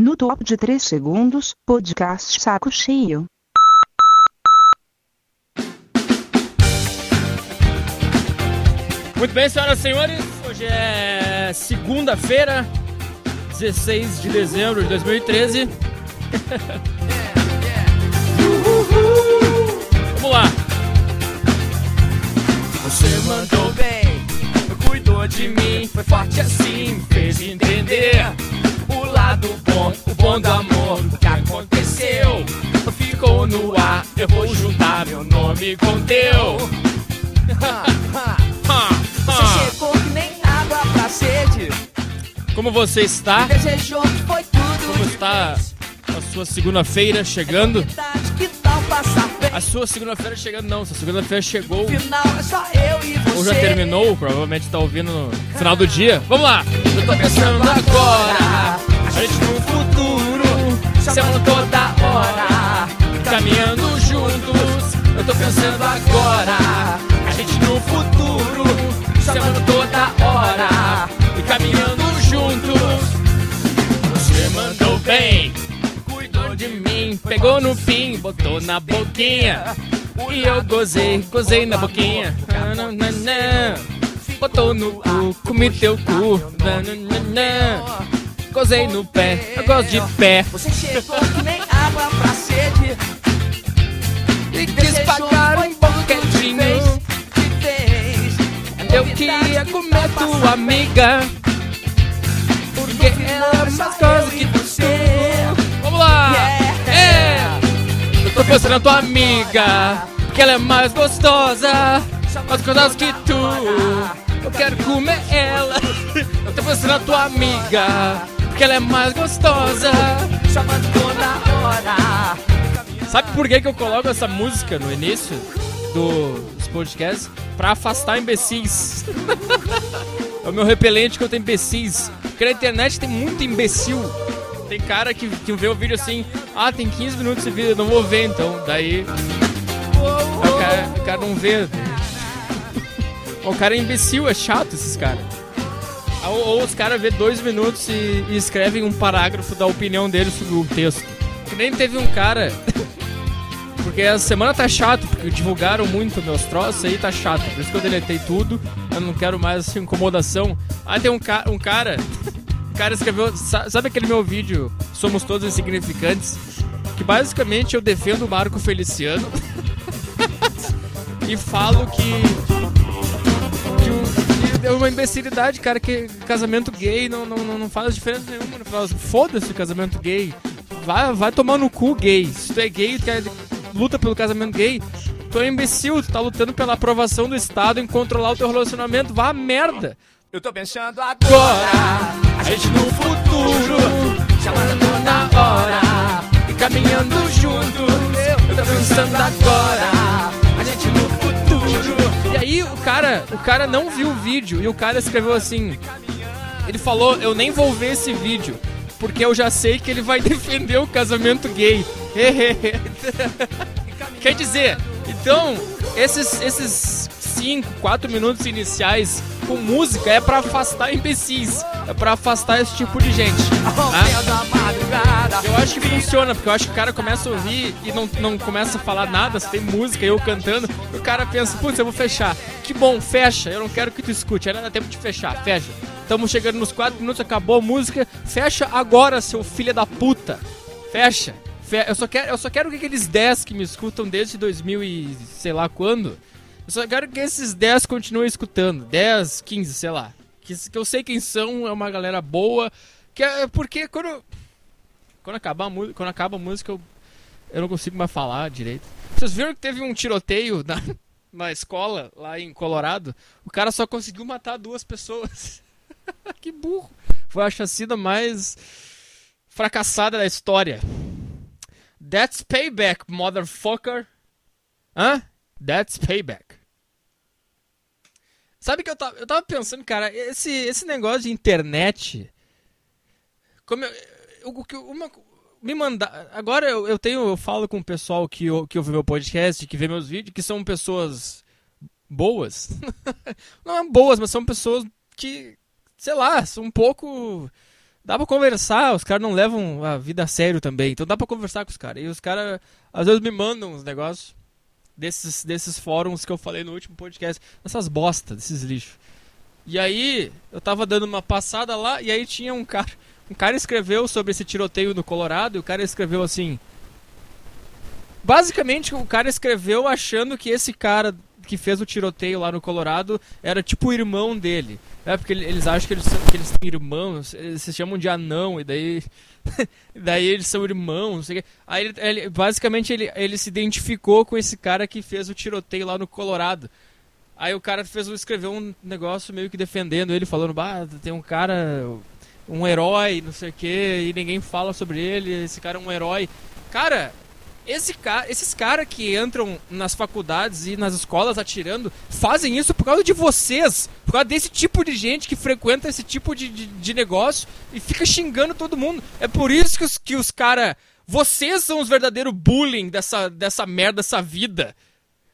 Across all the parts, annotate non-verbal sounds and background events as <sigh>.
No top de 3 segundos, podcast Saco Cheio. Muito bem, senhoras e senhores, hoje é segunda-feira, 16 de dezembro de 2013. <laughs> Vamos lá. Você mandou bem, cuidou de mim, foi forte assim, fez entender lado bom, o bom do amor, o que aconteceu. Ficou no ar, eu vou juntar meu nome com teu. <laughs> Você chegou que nem água pra sede, Como você está? desejou que foi tudo Como está a sua segunda-feira chegando? Bem? A sua segunda-feira chegando não, sua segunda-feira chegou é ou já terminou, provavelmente está ouvindo no final do dia. Vamos lá! Eu tô pensando agora, a gente no futuro, chamando toda hora, caminhando juntos. Eu tô pensando agora, a gente no futuro, chamando toda hora, e caminhando juntos. Você mandou bem, cuidou de mim, Pegou no pin, botou na boquinha. E eu gozei, gozei na boquinha. Botou no cu, comi teu cu. Gozei no pé, eu gosto de pé. Você chegou que nem água pra sede. E quis pagar um boquetinho. Que fez Eu queria comer tua amiga. Porque ela é mais gostosa que você. Vamos lá! É! Eu tô pensando na tua amiga. Porque ela é mais gostosa. Mais gostosa que tu. Eu quero comer ela. <laughs> Eu tô pensando na tua amiga. Porque ela é mais gostosa. chamando toda hora. Sabe por que, que eu coloco essa música no início do, dos podcasts? Pra afastar imbecis. <laughs> é o meu repelente contra imbecis. Porque na internet tem muito imbecil. Tem cara que, que vê o vídeo assim, ah, tem 15 minutos de vídeo, não vou ver então. Daí. O cara, o cara não vê. o cara é imbecil, é chato esses caras. Ou, ou os caras vê dois minutos e, e escrevem um parágrafo da opinião dele sobre o texto. Que nem teve um cara. <laughs> Porque a semana tá chato, porque divulgaram muito meus troços aí, tá chato. Por isso que eu deletei tudo. Eu não quero mais essa incomodação. Aí tem um, ca um cara. O cara escreveu. sa- Sabe aquele meu vídeo? Somos todos insignificantes? Que basicamente eu defendo o Marco Feliciano. <laughs> e falo que é uma imbecilidade, cara, que casamento gay não, não, não, faz diferença nenhuma. Foda-se casamento gay. Vai, vai tomar no cu gay. Se tu é gay, tu quer, luta pelo casamento gay. Tu é imbecil, tu tá lutando pela aprovação do Estado em controlar o teu relacionamento. Vá merda. Eu tô pensando agora, a gente no futuro, chamando toda hora, e caminhando juntos. Eu tô pensando agora, aí o cara, o cara não viu o vídeo e o cara escreveu assim. Ele falou, eu nem vou ver esse vídeo, porque eu já sei que ele vai <laughs> defender o casamento gay. <laughs> Quer dizer, então, esses esses 5, 4 minutos iniciais com música é pra afastar imbecis, é pra afastar esse tipo de gente. madrugada. Eu acho que funciona, porque eu acho que o cara começa a ouvir e não, não começa a falar nada, se tem música eu cantando, o cara pensa, putz, eu vou fechar. Que bom, fecha, eu não quero que tu escute, ainda dá tempo de fechar, fecha. Estamos chegando nos 4 minutos, acabou a música, fecha agora, seu filho da puta. Fecha. Fe- Eu só quero, eu só quero que aqueles 10 que me escutam desde 2000 e sei lá quando, eu só quero que esses 10 continuem escutando. 10, 15, sei lá. Que, que eu sei quem são, é uma galera boa. Que é porque quando. Quando acabar a quando acaba a música, eu, eu não consigo mais falar direito. Vocês viram que teve um tiroteio na, <laughs> na escola, lá em Colorado? O cara só conseguiu matar duas pessoas. <laughs> que burro. Foi a chacina mais fracassada da história. That's payback, motherfucker. Hã? That's payback. Sabe que eu tava, eu tava pensando, cara, esse, esse negócio de internet. Como eu, que uma me mandar agora eu, eu tenho eu falo com o pessoal que que ouve meu podcast que vê meus vídeos que são pessoas boas <laughs> não é boas mas são pessoas que sei lá são um pouco dá pra conversar, os caras não levam a vida a sério também. Então dá pra conversar com os caras. E os caras, às vezes, me mandam uns negócios desses, desses fóruns que eu falei no último podcast. Essas bostas, desses lixos. E aí, eu tava dando uma passada lá, e aí tinha um cara. Um cara escreveu sobre esse tiroteio no Colorado, e o cara escreveu assim. Basicamente, o cara escreveu achando que esse cara que fez o tiroteio lá no Colorado era tipo o irmão dele. É porque eles acham que eles, que eles têm irmãos, eles se chamam de anão, e daí. <laughs> daí eles são irmãos. Aí ele, ele, basicamente ele, ele se identificou com esse cara que fez o tiroteio lá no Colorado. Aí o cara fez escreveu um negócio meio que defendendo ele, falando, bah, tem um cara, um herói, não sei o que, e ninguém fala sobre ele, esse cara é um herói. Cara, esse cara, esses caras que entram nas faculdades e nas escolas atirando fazem isso por causa de vocês, por causa desse tipo de gente que frequenta esse tipo de, de, de negócio e fica xingando todo mundo. É por isso que os, que os caras. Vocês são os verdadeiros bullying dessa, dessa merda, dessa vida.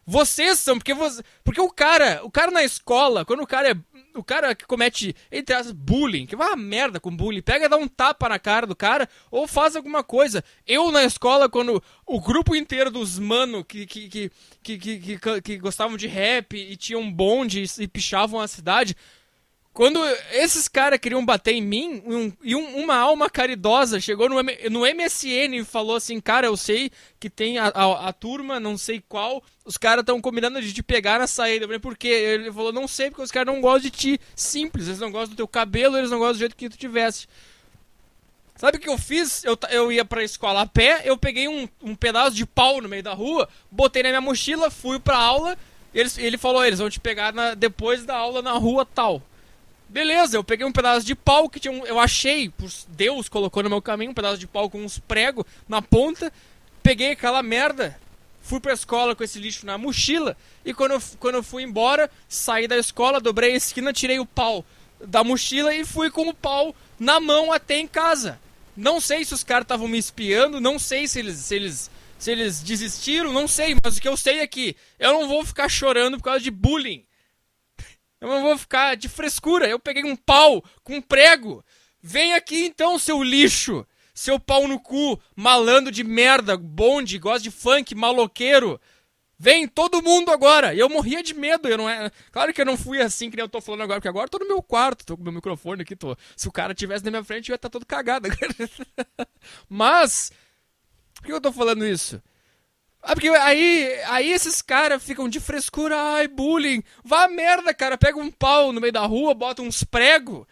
Vocês são, porque você, porque o cara, o cara na escola, quando o cara é o cara que comete, entre aspas, bullying, que vai a merda com bullying, pega e dá um tapa na cara do cara ou faz alguma coisa. Eu na escola, quando o grupo inteiro dos mano que, que, que, que, que, que, que gostavam de rap e tinham bonde e pichavam a cidade, quando esses caras queriam bater em mim, um, e um, uma alma caridosa chegou no, no MSN e falou assim: Cara, eu sei que tem a, a, a turma, não sei qual, os caras estão combinando de te pegar na saída. Eu falei, por quê? Ele falou: Não sei, porque os caras não gostam de ti. Simples, eles não gostam do teu cabelo, eles não gostam do jeito que tu tivesse. Sabe o que eu fiz? Eu, eu ia pra escola a pé, eu peguei um, um pedaço de pau no meio da rua, botei na minha mochila, fui pra aula. Eles, ele falou: Eles vão te pegar na, depois da aula na rua tal. Beleza, eu peguei um pedaço de pau que tinha um, eu achei, por Deus colocou no meu caminho, um pedaço de pau com uns pregos na ponta. Peguei aquela merda, fui pra escola com esse lixo na mochila. E quando eu, quando eu fui embora, saí da escola, dobrei a esquina, tirei o pau da mochila e fui com o pau na mão até em casa. Não sei se os caras estavam me espiando, não sei se eles, se eles se eles desistiram, não sei, mas o que eu sei é que eu não vou ficar chorando por causa de bullying. Eu não vou ficar de frescura. Eu peguei um pau com um prego. Vem aqui então, seu lixo. Seu pau no cu, malandro de merda, bonde, gosta de funk, maloqueiro. Vem todo mundo agora. Eu morria de medo. Eu não é... Claro que eu não fui assim que nem eu tô falando agora, porque agora eu tô no meu quarto, tô com meu microfone aqui. Tô... Se o cara tivesse na minha frente, eu ia estar tá todo cagado. <laughs> Mas, por que eu tô falando isso? Ah, porque aí, aí esses caras ficam de frescura, ai, bullying. Vá merda, cara. Pega um pau no meio da rua, bota uns pregos,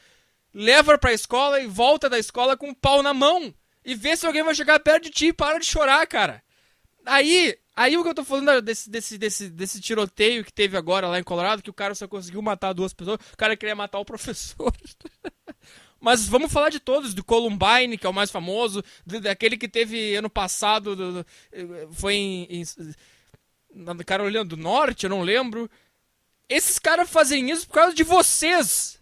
leva pra escola e volta da escola com um pau na mão. E vê se alguém vai chegar perto de ti e para de chorar, cara. Aí, aí o que eu tô falando desse, desse, desse, desse tiroteio que teve agora lá em Colorado, que o cara só conseguiu matar duas pessoas, o cara queria matar o professor. <laughs> Mas vamos falar de todos, do Columbine, que é o mais famoso, daquele que teve ano passado, do, foi em, em, na Carolina do Norte, eu não lembro. Esses caras fazem isso por causa de vocês.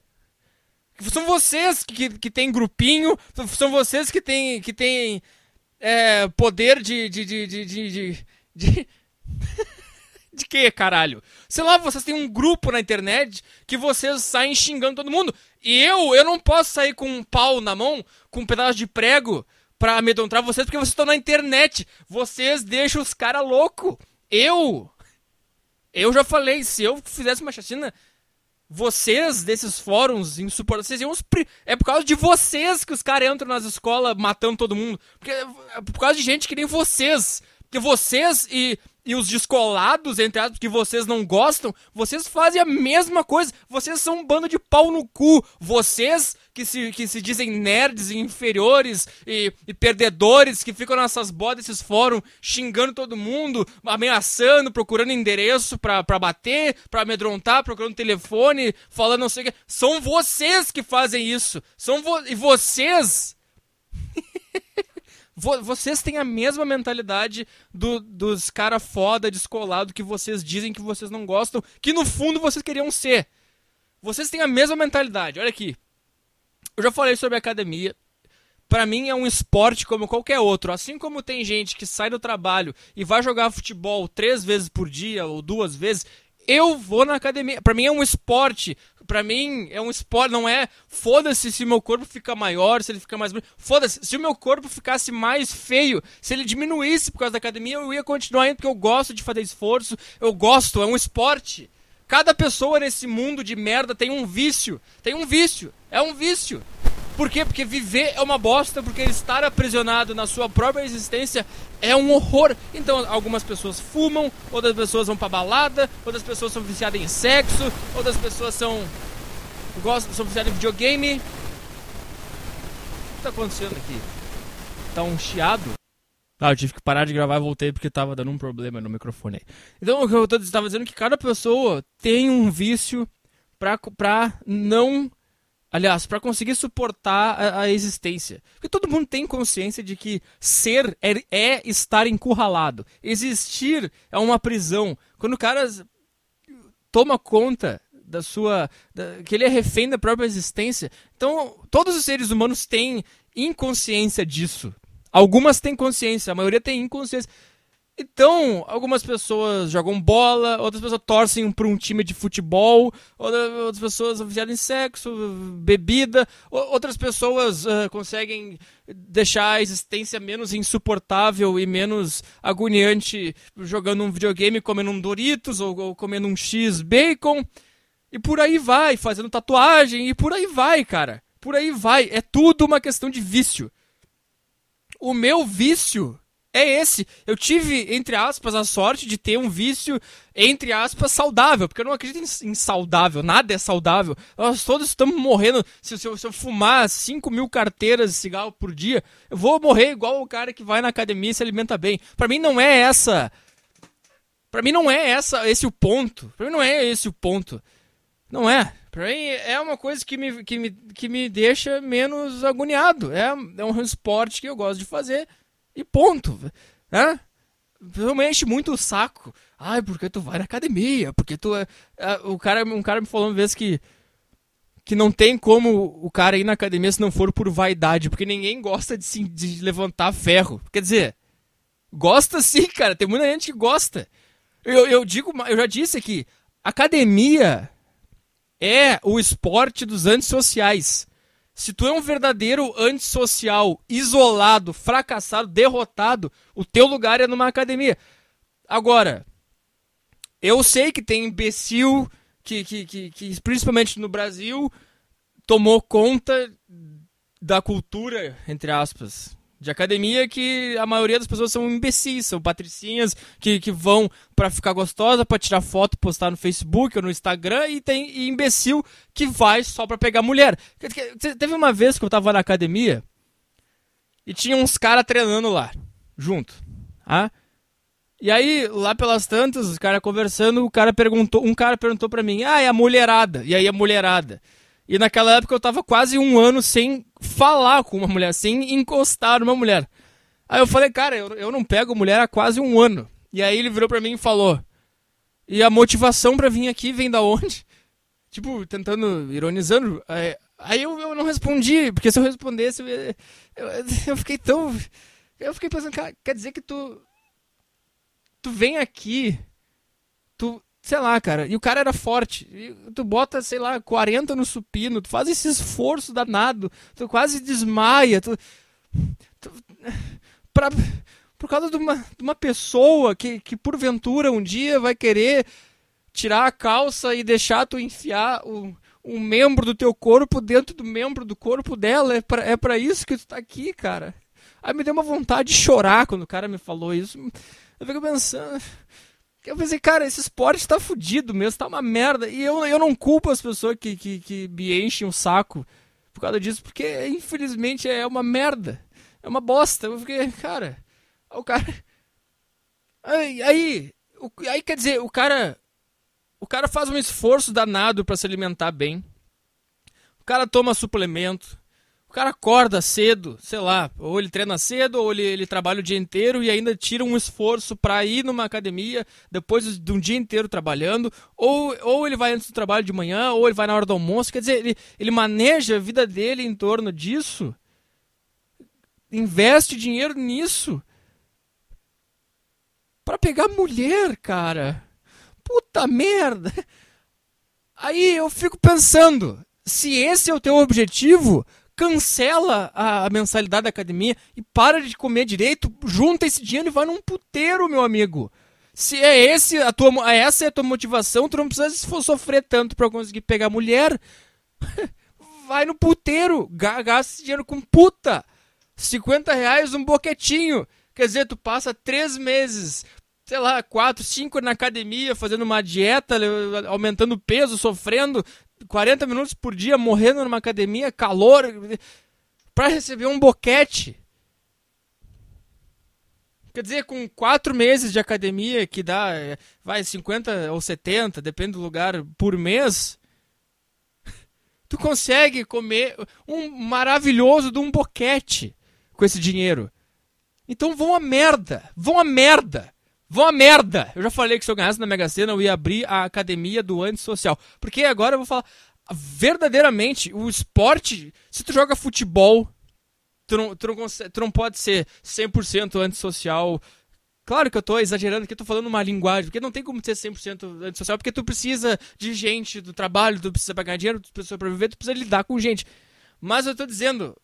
São vocês que, que tem grupinho, são vocês que tem, que tem é, poder de, de, de, de, de, de de quê, caralho? Sei lá, vocês têm um grupo na internet que vocês saem xingando todo mundo. E eu, eu não posso sair com um pau na mão, com um pedaço de prego, pra amedrontar vocês, porque vocês estão na internet. Vocês deixam os caras loucos. Eu. Eu já falei, se eu fizesse uma chacina, vocês desses fóruns insuportáveis, iam. É por causa de vocês que os caras entram nas escolas matando todo mundo. Porque é por causa de gente que nem vocês. Porque vocês e e os descolados, entre aspas, que vocês não gostam, vocês fazem a mesma coisa. Vocês são um bando de pau no cu. Vocês que se, que se dizem nerds e inferiores e, e perdedores, que ficam nessas bodas, esses fóruns, xingando todo mundo, ameaçando, procurando endereço pra, pra bater, pra amedrontar, procurando telefone, falando não sei o que. São vocês que fazem isso. São vo e vocês. Vocês têm a mesma mentalidade do, dos cara foda, descolado, que vocês dizem que vocês não gostam, que no fundo vocês queriam ser. Vocês têm a mesma mentalidade. Olha aqui. Eu já falei sobre academia. Para mim é um esporte como qualquer outro. Assim como tem gente que sai do trabalho e vai jogar futebol três vezes por dia ou duas vezes, eu vou na academia. Para mim é um esporte. Pra mim, é um esporte, não é foda-se se meu corpo fica maior, se ele fica mais. Foda-se, se o meu corpo ficasse mais feio, se ele diminuísse por causa da academia, eu ia continuar indo porque eu gosto de fazer esforço, eu gosto, é um esporte. Cada pessoa nesse mundo de merda tem um vício. Tem um vício. É um vício. Por quê? Porque viver é uma bosta, porque estar aprisionado na sua própria existência é um horror. Então, algumas pessoas fumam, outras pessoas vão pra balada, outras pessoas são viciadas em sexo, outras pessoas são. gostam, são viciadas em videogame. O que tá acontecendo aqui? Tá um chiado? Ah, eu tive que parar de gravar e voltei porque tava dando um problema no microfone aí. Então, o que eu estava dizendo é que cada pessoa tem um vício pra, pra não. Aliás, para conseguir suportar a, a, existência. Porque todo mundo tem consciência de que ser é, é estar encurralado. Existir é uma prisão. Quando o cara toma conta da sua. Da, que ele é refém da própria existência. Então, todos os seres humanos têm inconsciência disso. Algumas têm consciência, a maioria tem inconsciência. Então, algumas pessoas jogam bola, outras pessoas torcem para um time de futebol, outras pessoas viciadas em sexo, bebida, outras pessoas uh, conseguem deixar a existência menos insuportável e menos agoniante jogando um videogame, comendo um Doritos ou, ou comendo um X bacon. E por aí vai, fazendo tatuagem, e por aí vai, cara. Por aí vai. É tudo uma questão de vício. O meu vício é esse. Eu tive, entre aspas, a sorte de ter um vício, entre aspas, saudável. Porque eu não acredito em, em saudável. Nada é saudável. Nós todos estamos morrendo. Se, se, eu, se eu fumar 5 mil carteiras de cigarro por dia, eu vou morrer igual o cara que vai na academia e se alimenta bem. Para mim não é essa. Para mim não é essa esse o ponto. Para mim não é esse o ponto. Não é. Pra mim é uma coisa que me, que me, que me deixa menos agoniado. É, é um esporte que eu gosto de fazer e ponto. Né? Enche muito o saco. Ai, porque tu vai na academia? Porque tu é. é o cara, um cara me falou uma vez que. Que não tem como o cara ir na academia se não for por vaidade. Porque ninguém gosta de, se, de levantar ferro. Quer dizer, gosta sim, cara. Tem muita gente que gosta. Eu, eu digo, eu já disse aqui. Academia é o esporte dos antissociais. Se tu é um verdadeiro antissocial, isolado, fracassado, derrotado, o teu lugar é numa academia. Agora, eu sei que tem imbecil que, que, que, que principalmente no Brasil, tomou conta da cultura, entre aspas, de academia que a maioria das pessoas são imbecis, são patricinhas que, que vão para ficar gostosa, para tirar foto, postar no Facebook ou no Instagram e tem e imbecil que vai só para pegar mulher. Teve uma vez que eu tava na academia e tinha uns caras treinando lá, junto. Ah? E aí, lá pelas tantas, os caras conversando, o cara perguntou, um cara perguntou para mim: "Ah, é a mulherada". E aí a mulherada e naquela época eu tava quase um ano sem falar com uma mulher, sem encostar numa mulher. Aí eu falei, cara, eu, eu não pego mulher há quase um ano. E aí ele virou pra mim e falou: E a motivação pra vir aqui vem da onde? <laughs> Tipo, tentando, ironizando. Aí, aí eu, eu não respondi, porque se eu respondesse, eu, eu, eu fiquei tão. Eu fiquei pensando, cara, quer dizer que tu. Tu vem aqui, tu sei lá, cara. E o cara era forte. E tu bota, sei lá, 40 no supino, tu faz esse esforço danado, tu quase desmaia. Tu, tu, pra, por causa de uma, de uma pessoa que, que porventura um dia vai querer tirar a calça e deixar tu enfiar o, um membro do teu corpo dentro do membro do corpo dela. É pra, é pra isso que tu tá aqui, cara. Aí me deu uma vontade de chorar quando o cara me falou isso. Eu fico pensando. Eu pensei, cara, esse esporte tá fudido mesmo, tá uma merda. E eu, eu não culpo as pessoas que, que, que me enchem o saco por causa disso, porque infelizmente é uma merda. É uma bosta. Eu fiquei, cara, o cara. <laughs> Aí, aí, o, aí quer dizer, o cara. O cara faz um esforço danado para se alimentar bem. O cara toma suplemento. O cara acorda cedo, sei lá, ou ele treina cedo, ou ele, ele trabalha o dia inteiro e ainda tira um esforço para ir numa academia depois de um dia inteiro trabalhando, ou, ou ele vai antes do trabalho de manhã, ou ele vai na hora do almoço. Quer dizer, ele, ele maneja a vida dele em torno disso, investe dinheiro nisso para pegar mulher, cara. Puta merda! Aí eu fico pensando, se esse é o teu objetivo, cancela a, mensalidade da academia e para de comer direito, junta esse dinheiro e vai num puteiro, meu amigo. Se é esse a tua, essa é a tua motivação, tu não precisa sofrer tanto para conseguir pegar mulher. <laughs> vai no puteiro, gasta esse dinheiro com puta. 50 reais um boquetinho. Quer dizer, tu passa três meses, sei lá, quatro, cinco na academia, fazendo uma dieta, aumentando peso, sofrendo, 40 minutos por dia morrendo numa academia, calor, para receber um boquete. Quer dizer, com quatro meses de academia, que dá, vai, 50 ou 70, depende do lugar, por mês, <laughs> tu consegue comer um maravilhoso de um boquete com esse dinheiro. Então vão a merda, vão a merda. Vão a merda! Eu já falei que se eu ganhasse na Mega Sena, eu ia abrir a academia do antissocial. Porque agora eu vou falar. Verdadeiramente, o esporte. Se tu joga futebol, tu não, tu não, consegue, tu não pode ser 100% antissocial. Claro que eu tô exagerando aqui, eu tô falando uma linguagem, porque não tem como ser 100% antissocial, porque tu precisa de gente do trabalho, tu precisa pagar dinheiro, tu precisa sobreviver, tu precisa lidar com gente. Mas eu tô dizendo,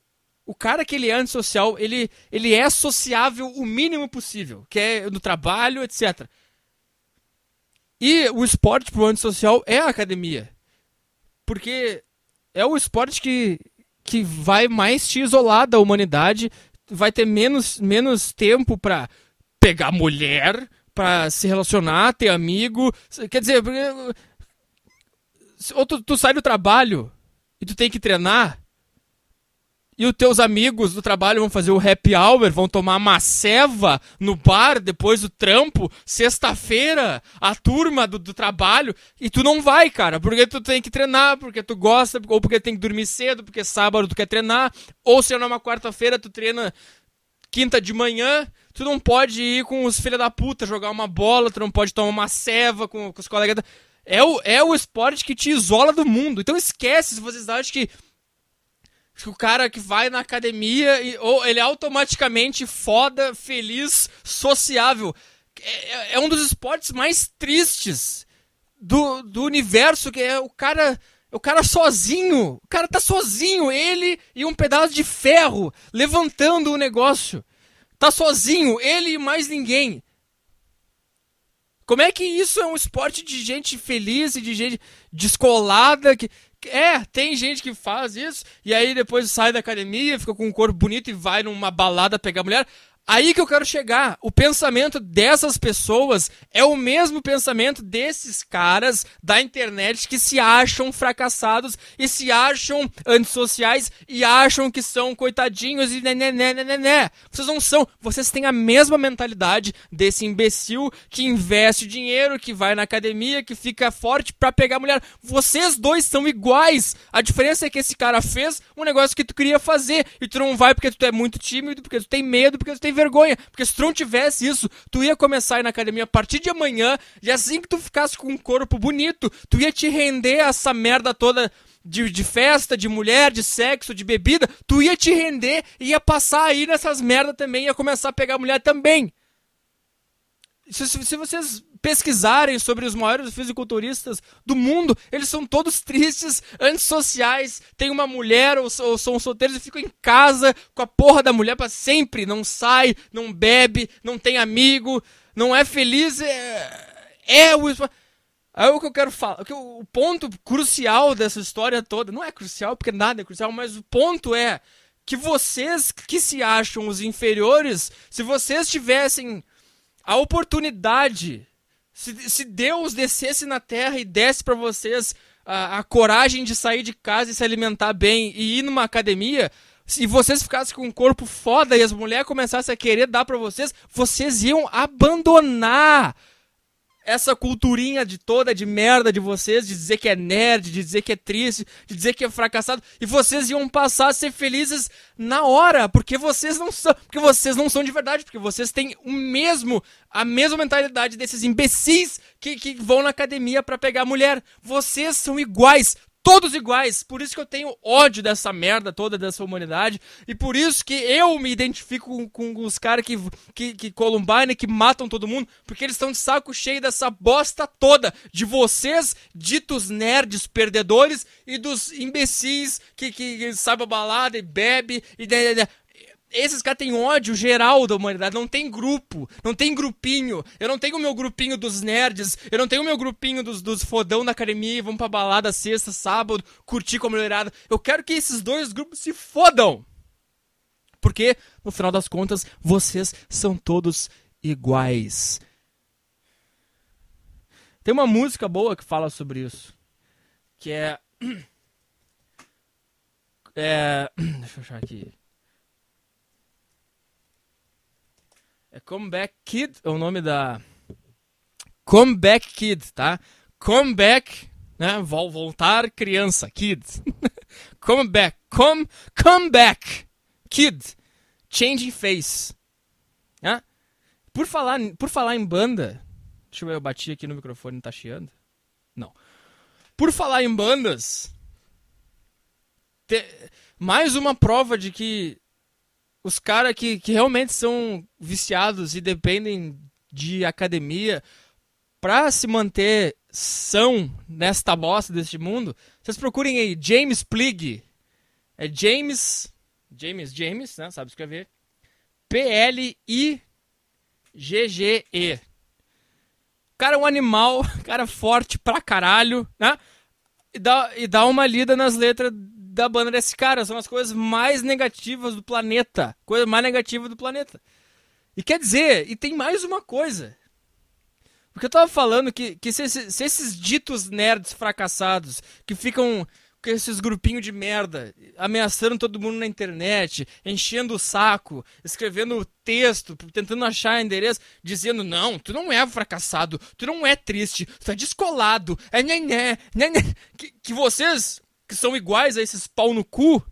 o cara que ele é antissocial, ele, ele é sociável o mínimo possível, que é no trabalho, etc. E o esporte pro antissocial é a academia. Porque é o esporte que, que vai mais te isolar da humanidade, vai ter menos, menos tempo pra pegar mulher, pra se relacionar, ter amigo. Quer dizer, ou tu, tu sai do trabalho e tu tem que treinar, e os teus amigos do trabalho vão fazer o happy hour, vão tomar uma ceva no bar depois do trampo, sexta-feira, a turma do, do, trabalho, e tu não vai, cara, porque tu tem que treinar, porque tu gosta, ou porque tem que dormir cedo, porque sábado tu quer treinar, ou se é numa quarta-feira tu treina quinta de manhã, tu não pode ir com os filha da puta jogar uma bola, tu não pode tomar uma ceva com, com os colegas. É o, é o esporte que te isola do mundo. Então esquece se vocês acham que o cara que vai na academia, e, ou ele é automaticamente foda, feliz, sociável. É, é, é um dos esportes mais tristes do, do universo, que é o cara. O cara sozinho. O cara tá sozinho, ele e um pedaço de ferro levantando o negócio. Tá sozinho, ele e mais ninguém. Como é que isso é um esporte de gente feliz e de gente descolada que, é, tem gente que faz isso e aí depois sai da academia, fica com um corpo bonito e vai numa balada pegar mulher. Aí que eu quero chegar. O pensamento dessas pessoas é o mesmo pensamento desses caras da internet que se acham fracassados e se acham antissociais e acham que são coitadinhos e né, né, né, né, né. Vocês não são. Vocês têm a mesma mentalidade desse imbecil que investe dinheiro, que vai na academia, que fica forte para pegar mulher. Vocês dois são iguais. A diferença é que esse cara fez um negócio que tu queria fazer e tu não vai porque tu é muito tímido, porque tu tem medo, porque tu tem vergonha. Porque se tu não tivesse isso, tu ia começar a ir na academia a partir de amanhã, e assim que tu ficasse com um corpo bonito, tu ia te render a essa merda toda de, de, festa, de mulher, de sexo, de bebida, tu ia te render e ia passar aí nessas merdas também, ia começar a pegar mulher também. Se, se, se vocês pesquisarem sobre os maiores fisiculturistas do mundo, eles são todos tristes, antissociais, tem uma mulher ou, ou são solteiros e ficam em casa com a porra da mulher para sempre, não sai, não bebe, não tem amigo, não é feliz, é, é o Aí o que eu quero falar, o ponto crucial dessa história toda, não é crucial porque nada é crucial, mas o ponto é que vocês que se acham os inferiores, se vocês tivessem a oportunidade se, se Deus descesse na terra e desse para vocês a, a, coragem de sair de casa e se alimentar bem e ir numa academia, se vocês ficassem com um corpo foda e as mulheres começassem a querer dar para vocês, vocês iam abandonar essa culturinha de toda de merda de vocês, de dizer que é nerd, de dizer que é triste, de dizer que é fracassado, e vocês iam passar a ser felizes na hora, porque vocês não são, porque vocês não são de verdade, porque vocês têm o mesmo, a mesma mentalidade desses imbecis que, que vão na academia para pegar mulher. Vocês são iguais, todos iguais. Por isso que eu tenho ódio dessa merda toda, dessa humanidade. E por isso que eu me identifico com, com os caras que, que, que Columbine, que matam todo mundo. Porque eles estão de saco cheio dessa bosta toda. De vocês, ditos nerds perdedores, e dos imbecis que, que, que sabem a balada e bebe. E, esses caras têm ódio geral da humanidade, não tem grupo, não tem grupinho. Eu não tenho o meu grupinho dos nerds, eu não tenho o meu grupinho dos, dos fodão da academia e vão pra balada sexta, sábado, curtir com a mulherada. Eu quero que esses dois grupos se fodam. Porque, no final das contas, vocês são todos iguais. Tem uma música boa que fala sobre isso. Que é. <clears throat> É. <clears throat> Deixa eu achar aqui. É Comeback Kid, é o nome da. Comeback Kid, tá? Comeback, né? Voltar criança, kid. <laughs> comeback, come, comeback, kid. Changing face. Né? Por falar, por falar em banda, deixa eu ver, eu bati aqui no microfone, tá chiando? Não. Por falar em bandas, te, mais uma prova de que os caras que, que realmente são viciados e dependem de academia pra se manter são nesta bosta deste mundo, vocês procurem aí James Plig. É James. James, James, né? Sabe escrever. P-L-I-G-G-E. O cara é um animal, <laughs> cara forte pra caralho, né? E dá, e dá uma lida nas letras da banda desse cara. São as coisas mais negativas do planeta. Coisa mais negativa do planeta. E quer dizer, e tem mais uma coisa. Porque eu tava falando que, que se, se esses ditos nerds fracassados que ficam com esses grupinhos de merda, ameaçando todo mundo na internet, enchendo o saco, escrevendo texto, tentando achar endereço, dizendo: não, tu não é fracassado, tu não é triste, tu é descolado, é né, né, né, né. Que, que vocês que são iguais a esses pau no cu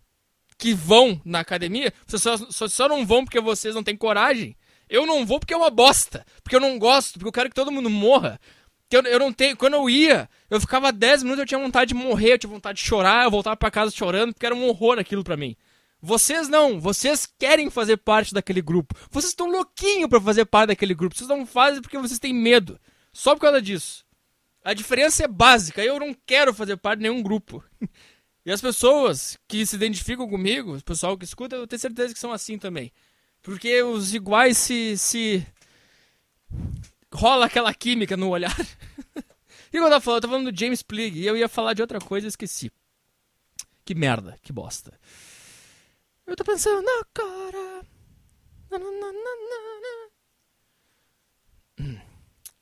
que vão na academia, vocês só, só, só não vão porque vocês não têm coragem. Eu não vou porque é uma bosta. Porque eu não gosto, porque eu quero que todo mundo morra. Eu, eu não tenho. Quando eu ia, eu ficava 10 minutos, eu tinha vontade de morrer, eu tinha vontade de chorar, eu voltava para casa chorando, porque era um horror aquilo para mim. Vocês não, vocês querem fazer parte daquele grupo. Vocês estão louquinho para fazer parte daquele grupo. Vocês não fazem porque vocês têm medo. Só por causa disso. A diferença é básica. Eu não quero fazer parte de nenhum grupo. E as pessoas que se identificam comigo, o pessoal que escuta, eu tenho certeza que são assim também. Porque os iguais se. se... rola aquela química no olhar. <laughs> e quando eu tava falando, eu tava falando do James Plig e eu ia falar de outra coisa e esqueci. Que merda, que bosta. Eu tô pensando na cara. Na, na, na, hum,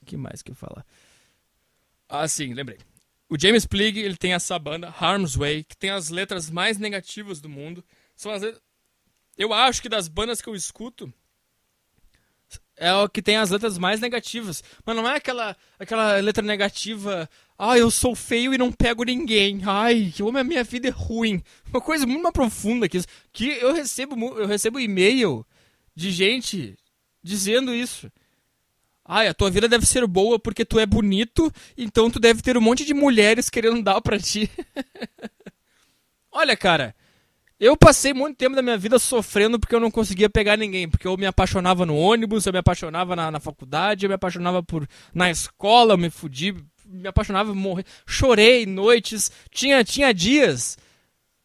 que mais que eu falar? Ah, sim, lembrei. O James Plig, ele tem essa banda, Harm's Way, que tem as letras mais negativas do mundo. São as Eu acho que das bandas que eu escuto, é o que tem as letras mais negativas. Mas não é aquela, aquela letra negativa, ah, eu sou feio e não pego ninguém. Ai, que homem, a minha vida é ruim. Uma coisa muito mais profunda que isso. Que eu recebo, eu recebo e-mail de gente dizendo isso. Ai, a tua vida deve ser boa porque tu é bonito, então tu deve ter um monte de mulheres querendo dar pra ti. <laughs> Olha, cara, eu passei muito tempo da minha vida sofrendo porque eu não conseguia pegar ninguém. Porque eu me apaixonava no ônibus, eu me apaixonava na, na faculdade, eu me apaixonava por na escola, eu me fudi, me apaixonava, morrer. Chorei noites, tinha, tinha dias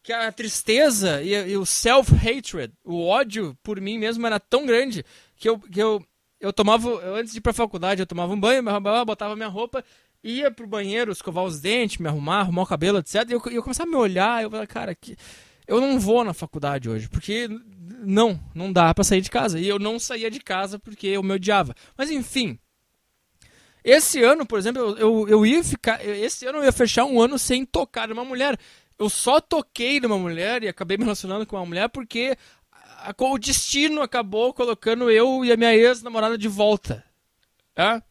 que a tristeza e, e o self-hatred, o ódio por mim mesmo era tão grande que eu, que eu eu tomava, antes de ir pra faculdade, eu tomava um banho, botava minha roupa, ia pro banheiro, escovar os dentes, me arrumar, arrumar o cabelo, etc. E eu, eu começava a me olhar, eu falava, cara, que, eu não vou na faculdade hoje, porque não, não dá para sair de casa. E eu não saía de casa porque eu me odiava. Mas enfim, esse ano, por exemplo, eu, eu, eu ia ficar, esse ano eu ia fechar um ano sem tocar numa mulher. Eu só toquei numa mulher e acabei me relacionando com uma mulher porque o destino acabou colocando eu e a minha ex-namorada de volta. É?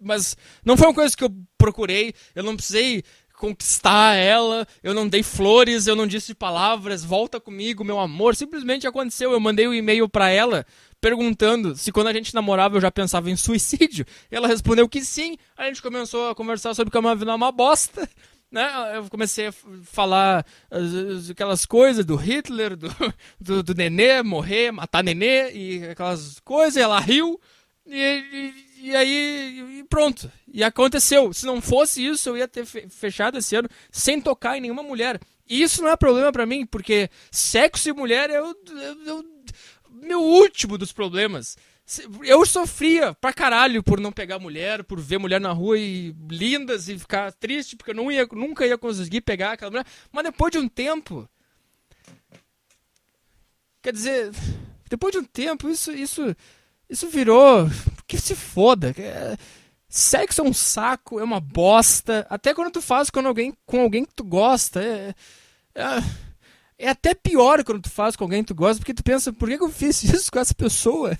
Mas não foi uma coisa que eu procurei, eu não precisei conquistar ela, eu não dei flores, eu não disse palavras, volta comigo, meu amor. Simplesmente aconteceu. Eu mandei um e-mail para ela perguntando se quando a gente namorava eu já pensava em suicídio. Ela respondeu que sim. A gente começou a conversar sobre como a vida é uma bosta. Né? Eu comecei a falar aquelas coisas do Hitler, do, <laughs> do, do Nenê morrer, matar Nenê e aquelas coisas. Ela riu e, e, e aí e pronto. E aconteceu. Se não fosse isso, eu ia ter fechado esse ano sem tocar em nenhuma mulher. E isso não é problema para mim, porque sexo e mulher é o, é o meu último dos problemas. Eu sofria pra caralho por não pegar mulher, por ver mulher na rua e lindas e ficar triste porque eu não ia, nunca ia conseguir pegar aquela mulher. Mas depois de um tempo. Quer dizer, depois de um tempo, isso, isso, isso virou. Que se foda. Sexo é um saco, é uma bosta. Até quando tu faz com alguém, com alguém que tu gosta. É, é, é até pior quando tu faz com alguém que tu gosta, porque tu pensa, por que eu fiz isso com essa pessoa?